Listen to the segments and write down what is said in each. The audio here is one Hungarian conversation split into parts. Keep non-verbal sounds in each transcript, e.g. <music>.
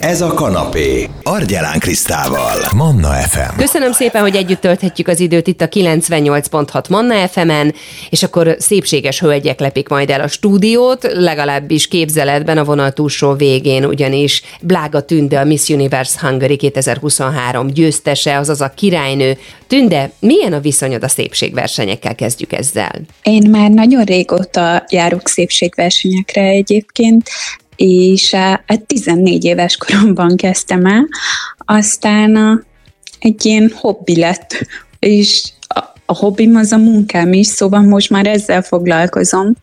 Ez a kanapé. Argyelán Krisztával. Manna FM. Köszönöm szépen, hogy együtt tölthetjük az időt itt a 98.6 Manna FM-en, és akkor szépséges hölgyek lepik majd el a stúdiót, legalábbis képzeletben a vonal túlsó végén, ugyanis Blága Tünde, a Miss Universe Hungary 2023 győztese, azaz a királynő. Tünde, milyen a viszonyod a szépségversenyekkel? Kezdjük ezzel. Én már nagyon régóta járok szépségversenyekre egyébként, és hát 14 éves koromban kezdtem el, aztán egy ilyen hobbi lett, és a, a hobbim az a munkám is, szóval most már ezzel foglalkozom.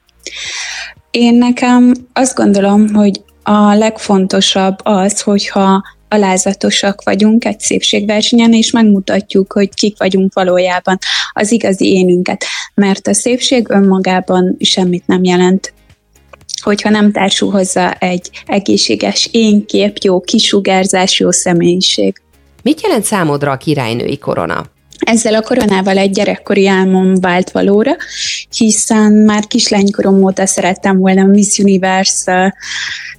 Én nekem azt gondolom, hogy a legfontosabb az, hogyha alázatosak vagyunk egy szépségversenyen, és megmutatjuk, hogy kik vagyunk valójában, az igazi énünket. Mert a szépség önmagában semmit nem jelent hogyha nem társul hozzá egy egészséges énkép, jó kisugárzás, jó személyiség. Mit jelent számodra a királynői korona? Ezzel a koronával egy gyerekkori álmom vált valóra, hiszen már kislánykorom óta szerettem volna a Miss Universe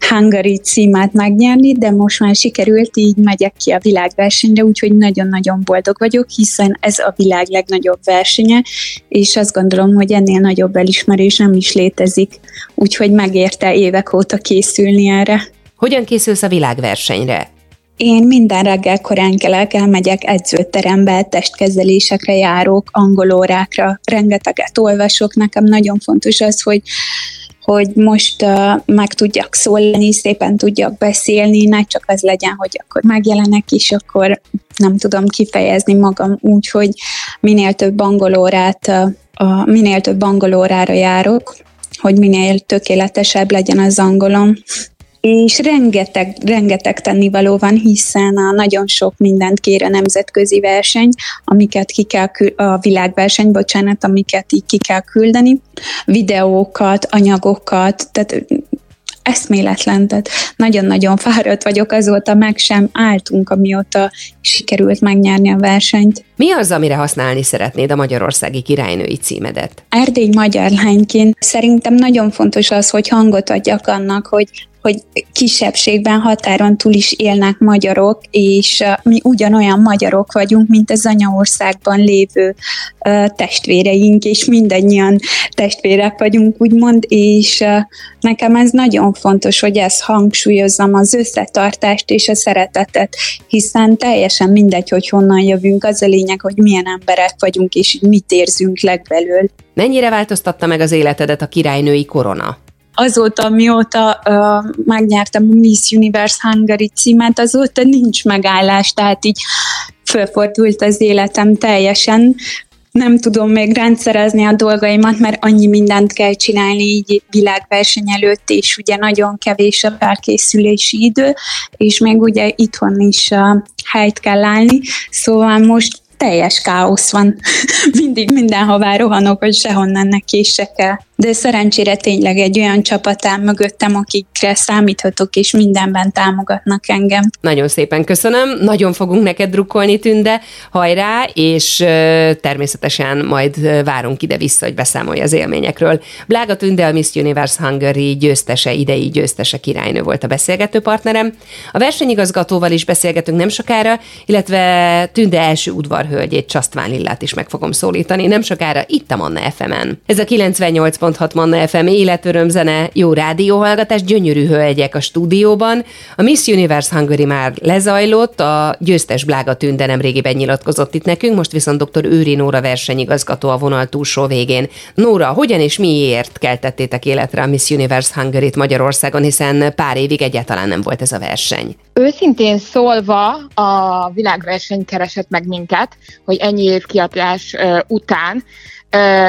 Hungary címát megnyerni, de most már sikerült, így megyek ki a világversenyre, úgyhogy nagyon-nagyon boldog vagyok, hiszen ez a világ legnagyobb versenye, és azt gondolom, hogy ennél nagyobb elismerés nem is létezik, úgyhogy megérte évek óta készülni erre. Hogyan készülsz a világversenyre? Én minden reggel korán kelek, elmegyek edzőterembe, testkezelésekre járok, angolórákra, rengeteget olvasok. Nekem nagyon fontos az, hogy hogy most uh, meg tudjak szólni, szépen tudjak beszélni, ne csak az legyen, hogy akkor megjelenek, és akkor nem tudom kifejezni magam úgy, hogy minél több angolórát, uh, minél több angolórára járok, hogy minél tökéletesebb legyen az angolom és rengeteg, rengeteg tennivaló van, hiszen a nagyon sok mindent kér a nemzetközi verseny, amiket ki kell kül- a világverseny, bocsánat, amiket így ki kell küldeni, videókat, anyagokat, tehát eszméletlen, tehát nagyon-nagyon fáradt vagyok, azóta meg sem álltunk, amióta sikerült megnyerni a versenyt. Mi az, amire használni szeretnéd a magyarországi királynői címedet? Erdély magyar lányként szerintem nagyon fontos az, hogy hangot adjak annak, hogy hogy kisebbségben határon túl is élnek magyarok, és mi ugyanolyan magyarok vagyunk, mint az anyaországban lévő testvéreink, és mindannyian testvérek vagyunk, úgymond, és nekem ez nagyon fontos, hogy ezt hangsúlyozzam, az összetartást és a szeretetet, hiszen teljesen mindegy, hogy honnan jövünk, az a lényeg, hogy milyen emberek vagyunk, és mit érzünk legbelül. Mennyire változtatta meg az életedet a királynői korona? Azóta, mióta uh, megnyertem a Miss Universe Hungary címet, azóta nincs megállás, tehát így fölfordult az életem teljesen. Nem tudom még rendszerezni a dolgaimat, mert annyi mindent kell csinálni így világverseny előtt, és ugye nagyon kevés a felkészülési idő, és még ugye itthon is uh, helyt kell állni, szóval most teljes káosz van. <laughs> Mindig mindenhová rohanok, hogy sehonnan ne késsek el de szerencsére tényleg egy olyan csapat áll mögöttem, akikre számíthatok, és mindenben támogatnak engem. Nagyon szépen köszönöm, nagyon fogunk neked drukkolni, Tünde, hajrá, és természetesen majd várunk ide-vissza, hogy beszámolj az élményekről. Blága Tünde, a Miss Universe Hungary győztese, idei győztese királynő volt a beszélgető partnerem. A versenyigazgatóval is beszélgetünk nem sokára, illetve Tünde első udvarhölgyét, Csasztván Lillát is meg fogom szólítani nem sokára itt a Manna FM-en. Ez a 98 106 Manna FM életörömzene, jó rádióhallgatás, gyönyörű hölgyek a stúdióban. A Miss Universe Hungary már lezajlott, a győztes Blága Tünde nem régiben nyilatkozott itt nekünk, most viszont dr. Őri Nóra versenyigazgató a vonal túlsó végén. Nóra, hogyan és miért keltettétek életre a Miss Universe Hungary-t Magyarországon, hiszen pár évig egyáltalán nem volt ez a verseny? Őszintén szólva, a világverseny keresett meg minket, hogy ennyi év kiadás után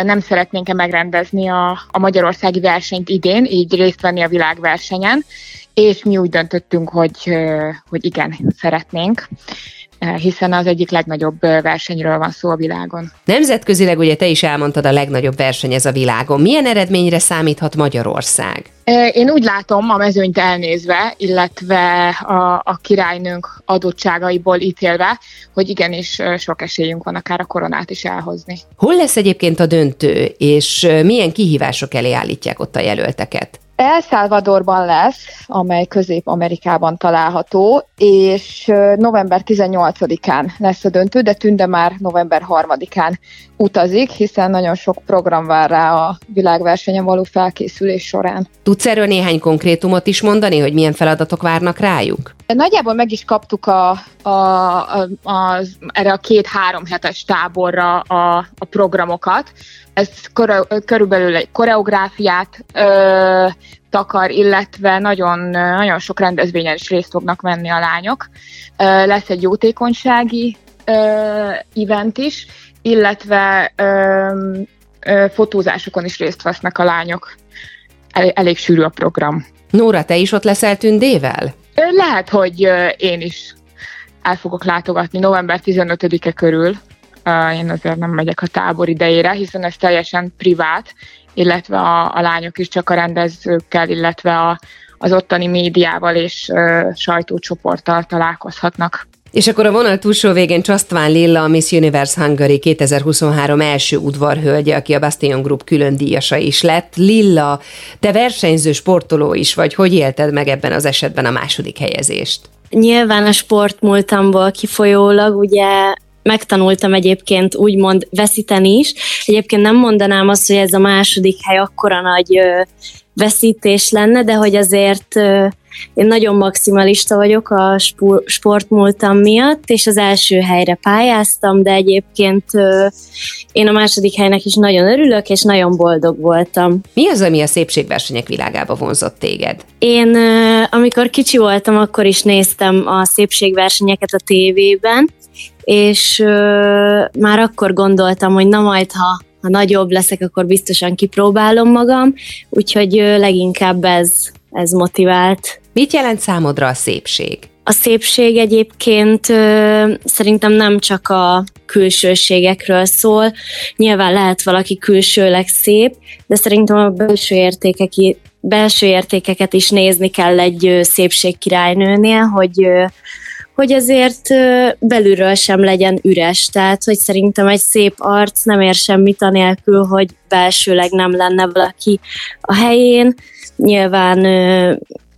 nem szeretnénk-e megrendezni a, a magyarországi versenyt idén, így részt venni a világversenyen, és mi úgy döntöttünk, hogy, hogy igen, szeretnénk hiszen az egyik legnagyobb versenyről van szó a világon. Nemzetközileg ugye te is elmondtad, a legnagyobb verseny ez a világon. Milyen eredményre számíthat Magyarország? Én úgy látom a mezőnyt elnézve, illetve a, a királynőnk adottságaiból ítélve, hogy igenis sok esélyünk van akár a koronát is elhozni. Hol lesz egyébként a döntő, és milyen kihívások elé állítják ott a jelölteket? El Salvadorban lesz, amely Közép-Amerikában található, és november 18-án lesz a döntő, de Tünde már november 3-án utazik, hiszen nagyon sok program vár rá a világversenyen való felkészülés során. Tudsz erről néhány konkrétumot is mondani, hogy milyen feladatok várnak rájuk? Nagyjából meg is kaptuk a, a, a, a, erre a két-három hetes táborra a, a programokat. Ez kore, körülbelül egy koreográfiát ö, takar, illetve nagyon, nagyon sok rendezvényen is részt fognak venni a lányok. Ö, lesz egy jótékonysági ö, event is, illetve ö, ö, fotózásokon is részt vesznek a lányok. El, elég sűrű a program. Nóra, te is ott leszel Tündével? Lehet, hogy én is el fogok látogatni november 15-e körül. Én azért nem megyek a tábor idejére, hiszen ez teljesen privát, illetve a, a lányok is csak a rendezőkkel, illetve a, az ottani médiával és uh, sajtócsoporttal találkozhatnak. És akkor a vonal túlsó végén Csasztván Lilla, a Miss Universe Hungary 2023 első udvarhölgye, aki a Bastion Group külön díjasa is lett. Lilla, te versenyző sportoló is vagy, hogy élted meg ebben az esetben a második helyezést? Nyilván a sportmúltamból kifolyólag ugye megtanultam egyébként úgymond veszíteni is. Egyébként nem mondanám azt, hogy ez a második hely akkora nagy veszítés lenne, de hogy azért én nagyon maximalista vagyok a sportmúltam miatt, és az első helyre pályáztam, de egyébként én a második helynek is nagyon örülök, és nagyon boldog voltam. Mi az, ami a szépségversenyek világába vonzott téged? Én, amikor kicsi voltam, akkor is néztem a szépségversenyeket a tévében, és már akkor gondoltam, hogy na majd, ha ha nagyobb leszek, akkor biztosan kipróbálom magam, úgyhogy leginkább ez, ez motivált. Mit jelent számodra a szépség? A szépség egyébként ö, szerintem nem csak a külsőségekről szól. Nyilván lehet valaki külsőleg szép, de szerintem a belső értékek, belső értékeket is nézni kell egy szépségkirálynőnél, hogy hogy azért belülről sem legyen üres. Tehát, hogy szerintem egy szép arc nem ér semmit anélkül, hogy belsőleg nem lenne valaki a helyén. Nyilván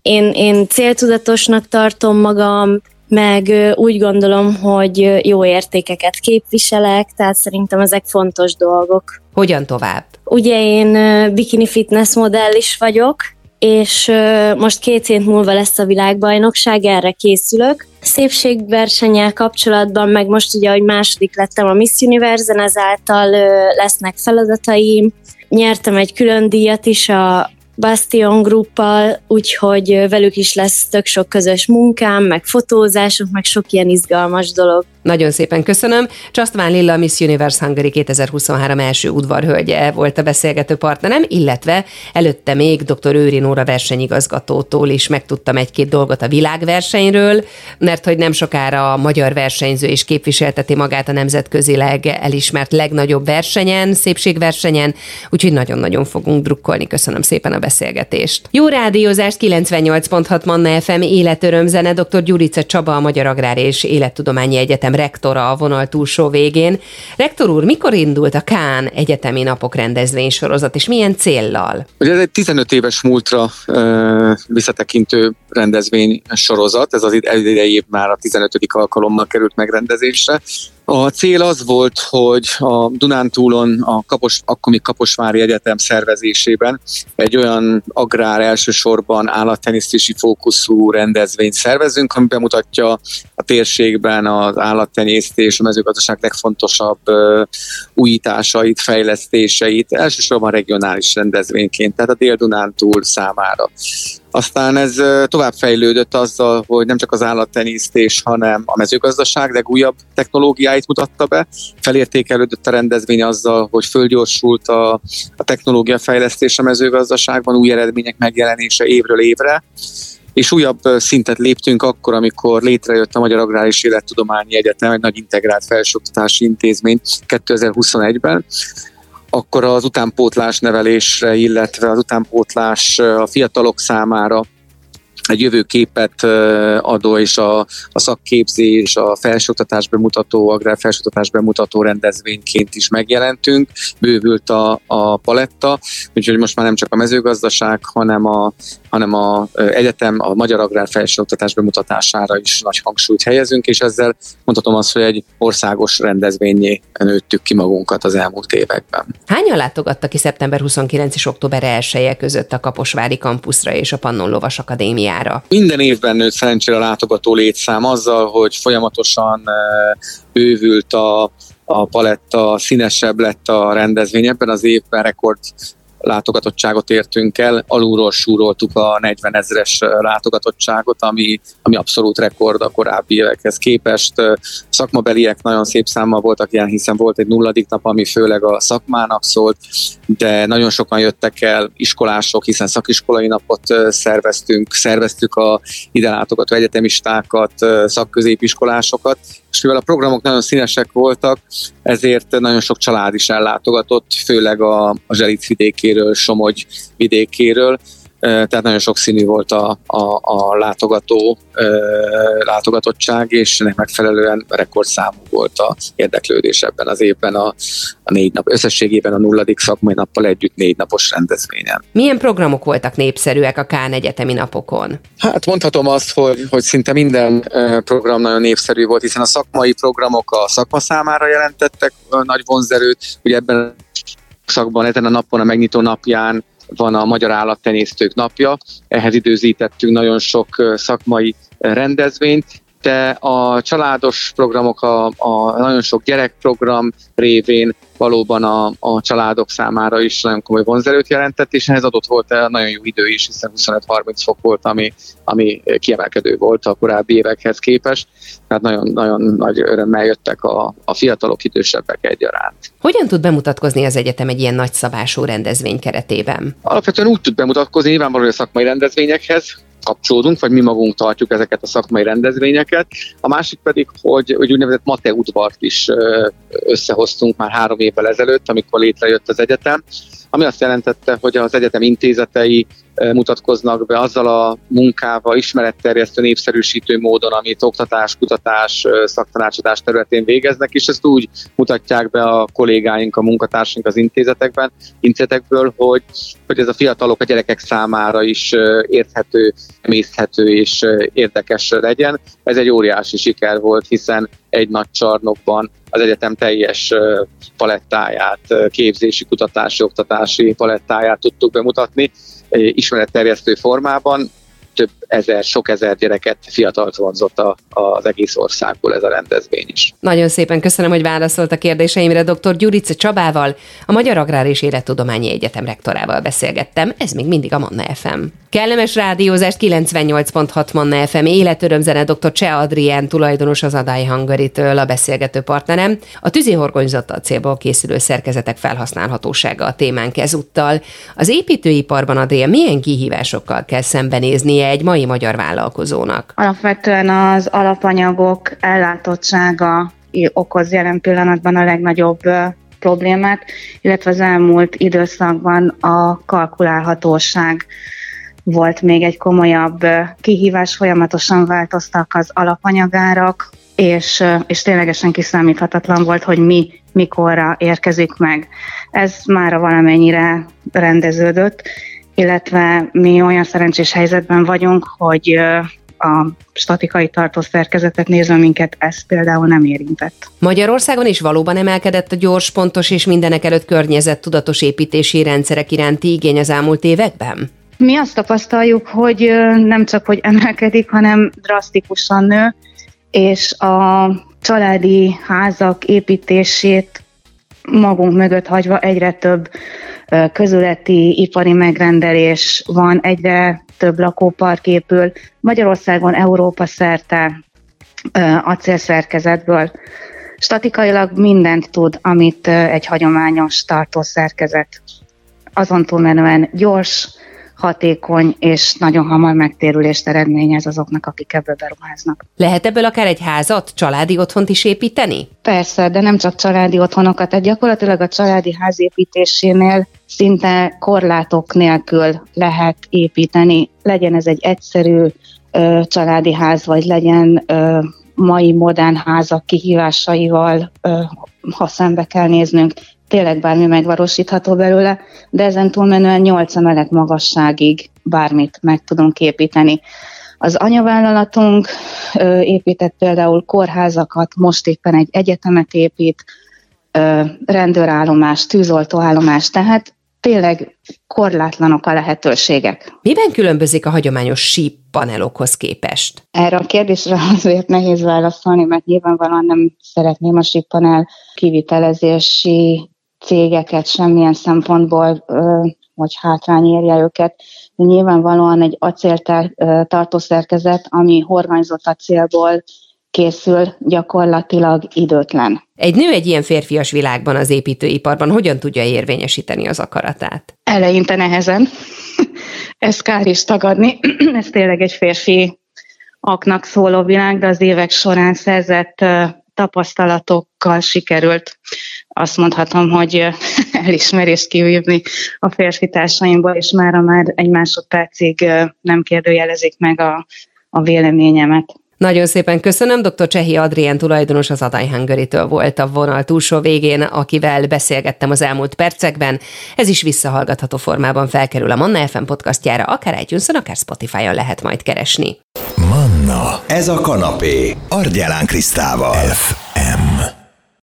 én, én céltudatosnak tartom magam, meg úgy gondolom, hogy jó értékeket képviselek, tehát szerintem ezek fontos dolgok. Hogyan tovább? Ugye én bikini fitness modell is vagyok, és most két hét múlva lesz a világbajnokság, erre készülök. Szépségversenyel kapcsolatban, meg most ugye, hogy második lettem a Miss Universe-en, ezáltal lesznek feladataim. Nyertem egy külön díjat is a Bastion Gruppal, úgyhogy velük is lesz tök sok közös munkám, meg fotózások, meg sok ilyen izgalmas dolog. Nagyon szépen köszönöm. Csasztván Lilla, Miss Universe Hungary 2023 első udvarhölgye volt a beszélgető partnerem, illetve előtte még dr. Őri Nóra versenyigazgatótól is megtudtam egy-két dolgot a világversenyről, mert hogy nem sokára a magyar versenyző is képviselteti magát a nemzetközileg elismert legnagyobb versenyen, szépségversenyen, úgyhogy nagyon-nagyon fogunk drukkolni. Köszönöm szépen a beszélgetést. Jó rádiózást 98.6 Manna FM életörömzene, dr. Gyurica Csaba, a Magyar Agrár és Élettudományi Egyetem Egyetem rektora a vonal túlsó végén. Rektor úr, mikor indult a Kán Egyetemi Napok rendezvénysorozat, és milyen céllal? Ugye ez egy 15 éves múltra uh, visszatekintő rendezvény sorozat, ez az idei már a 15. alkalommal került megrendezésre, a cél az volt, hogy a Dunántúlon a Kapos, akkori Kaposvári Egyetem szervezésében egy olyan agrár elsősorban állattenyésztési fókuszú rendezvényt szervezünk, ami bemutatja a térségben az állattenyésztés, a mezőgazdaság legfontosabb újításait, fejlesztéseit, elsősorban regionális rendezvényként, tehát a Dél-Dunántúl számára. Aztán ez tovább fejlődött azzal, hogy nem csak az állattenyésztés, hanem a mezőgazdaság legújabb technológiáit mutatta be. Felértékelődött a rendezvény azzal, hogy fölgyorsult a, a technológia fejlesztés a mezőgazdaságban, új eredmények megjelenése évről évre és újabb szintet léptünk akkor, amikor létrejött a Magyar Agrár és Élettudományi Egyetem, egy nagy integrált felsőoktatási intézmény 2021-ben, akkor az utánpótlás nevelésre, illetve az utánpótlás a fiatalok számára egy jövőképet adó és a, a szakképzés, a felsőoktatás bemutató, agrár felsőoktatás bemutató rendezvényként is megjelentünk. Bővült a, a paletta, úgyhogy most már nem csak a mezőgazdaság, hanem a, hanem a egyetem, a magyar agrár felsőoktatás bemutatására is nagy hangsúlyt helyezünk, és ezzel mondhatom azt, hogy egy országos rendezvényé nőttük ki magunkat az elmúlt években. Hányan látogattak ki szeptember 29 és október 1 között a Kaposvári kampuszra és a Pannon Lovas Akadémiára? Minden évben nőtt szerencsére a látogató létszám azzal, hogy folyamatosan bővült a, a paletta, színesebb lett a rendezvény. Ebben az évben rekord látogatottságot értünk el, alulról súroltuk a 40 ezeres látogatottságot, ami, ami abszolút rekord a korábbi évekhez képest. Szakmabeliek nagyon szép számmal voltak ilyen, hiszen volt egy nulladik nap, ami főleg a szakmának szólt, de nagyon sokan jöttek el iskolások, hiszen szakiskolai napot szerveztünk, szerveztük a ide látogató egyetemistákat, szakközépiskolásokat, és mivel a programok nagyon színesek voltak, ezért nagyon sok család is ellátogatott, főleg a, a Zselic vidékéről, Somogy vidékéről, tehát nagyon sokszínű volt a, a, a látogató látogatottság, és ennek megfelelően rekordszámú volt a érdeklődés ebben az évben a, a négy nap, összességében a nulladik szakmai nappal együtt négy napos rendezvényen. Milyen programok voltak népszerűek a Kán egyetemi napokon? Hát mondhatom azt, hogy, hogy szinte minden program nagyon népszerű volt, hiszen a szakmai programok a szakma számára jelentettek nagy vonzerőt, ugye ebben szakban ezen a napon, a megnyitó napján van a Magyar Állattenyésztők napja, ehhez időzítettünk nagyon sok szakmai rendezvényt, de a családos programok, a, a nagyon sok gyerekprogram révén valóban a, a családok számára is nagyon komoly vonzerőt jelentett, és ehhez adott volt nagyon jó idő is, hiszen 25-30 fok volt, ami, ami kiemelkedő volt a korábbi évekhez képest. Tehát nagyon, nagyon nagy örömmel jöttek a, a fiatalok, idősebbek egyaránt. Hogyan tud bemutatkozni az egyetem egy ilyen nagyszabású rendezvény keretében? Alapvetően úgy tud bemutatkozni, nyilvánvalóan a szakmai rendezvényekhez, kapcsolódunk, vagy mi magunk tartjuk ezeket a szakmai rendezvényeket. A másik pedig, hogy, hogy úgynevezett Mate udvart is összehoztunk már három évvel ezelőtt, amikor létrejött az egyetem, ami azt jelentette, hogy az egyetem intézetei mutatkoznak be azzal a munkával, ismeretterjesztő, népszerűsítő módon, amit oktatás, kutatás, szaktanácsadás területén végeznek, és ezt úgy mutatják be a kollégáink, a munkatársaink az intézetekben, intézetekből, hogy, hogy ez a fiatalok, a gyerekek számára is érthető, mészhető és érdekes legyen. Ez egy óriási siker volt, hiszen egy nagy csarnokban az egyetem teljes palettáját, képzési, kutatási, oktatási palettáját tudtuk bemutatni ismeretterjesztő formában több ezer, sok ezer gyereket, fiatalt vonzott a, az egész országból ez a rendezvény is. Nagyon szépen köszönöm, hogy válaszolt a kérdéseimre. Dr. Gyurice Csabával, a Magyar Agrár és Élettudományi Egyetem rektorával beszélgettem. Ez még mindig a Manna FM. Kellemes rádiózást 98.6 Manna FM életörömzene dr. Cseh Adrien tulajdonos az Adály Hangaritől a beszélgető partnerem. A tűzihorgonyzattal célból készülő szerkezetek felhasználhatósága a témánk ezúttal. Az építőiparban a dél milyen kihívásokkal kell szembenéznie egy mai magyar vállalkozónak? Alapvetően az alapanyagok ellátottsága okoz jelen pillanatban a legnagyobb problémát, illetve az elmúlt időszakban a kalkulálhatóság volt még egy komolyabb kihívás, folyamatosan változtak az alapanyagárak, és, és ténylegesen kiszámíthatatlan volt, hogy mi mikorra érkezik meg. Ez már valamennyire rendeződött, illetve mi olyan szerencsés helyzetben vagyunk, hogy a statikai tartószerkezetet nézve minket ez például nem érintett. Magyarországon is valóban emelkedett a gyors, pontos és mindenek előtt környezet tudatos építési rendszerek iránti igény az elmúlt években? Mi azt tapasztaljuk, hogy nem csak hogy emelkedik, hanem drasztikusan nő, és a családi házak építését magunk mögött hagyva egyre több közületi ipari megrendelés van, egyre több lakópark épül. Magyarországon Európa szerte acélszerkezetből. Statikailag mindent tud, amit egy hagyományos tartószerkezet. Azon túlmenően gyors, hatékony és nagyon hamar megtérülést eredményez azoknak, akik ebből beruháznak. Lehet ebből akár egy házat, családi otthont is építeni? Persze, de nem csak családi otthonokat, tehát gyakorlatilag a családi ház építésénél szinte korlátok nélkül lehet építeni. Legyen ez egy egyszerű ö, családi ház, vagy legyen ö, mai modern házak kihívásaival, ö, ha szembe kell néznünk, tényleg bármi megvalósítható belőle, de ezen túlmenően 8 emelet magasságig bármit meg tudunk építeni. Az anyavállalatunk ö, épített például kórházakat, most éppen egy egyetemet épít, ö, rendőrállomás, tűzoltóállomás, tehát tényleg korlátlanok a lehetőségek. Miben különbözik a hagyományos síp panelokhoz képest? Erre a kérdésre azért nehéz válaszolni, mert nyilvánvalóan nem szeretném a síppanel kivitelezési cégeket semmilyen szempontból, hogy hátrány érje őket. De nyilvánvalóan egy acél tartószerkezet, ami horganyzott acélból készül, gyakorlatilag időtlen. Egy nő egy ilyen férfias világban az építőiparban hogyan tudja érvényesíteni az akaratát? Eleinte nehezen. <laughs> Ezt kár is tagadni. <clears throat> Ez tényleg egy férfi aknak szóló világ, de az évek során szerzett tapasztalatokkal sikerült azt mondhatom, hogy <laughs> elismerést kivívni a férfi társaimból, és mára már egy másodpercig nem kérdőjelezik meg a, a véleményemet. Nagyon szépen köszönöm. Dr. Csehi Adrien tulajdonos az Adai hungary volt a vonal túlsó végén, akivel beszélgettem az elmúlt percekben. Ez is visszahallgatható formában felkerül a Manna FM podcastjára, akár itunes akár Spotify-on lehet majd keresni. Manna, ez a kanapé, Argyelán Krisztával. F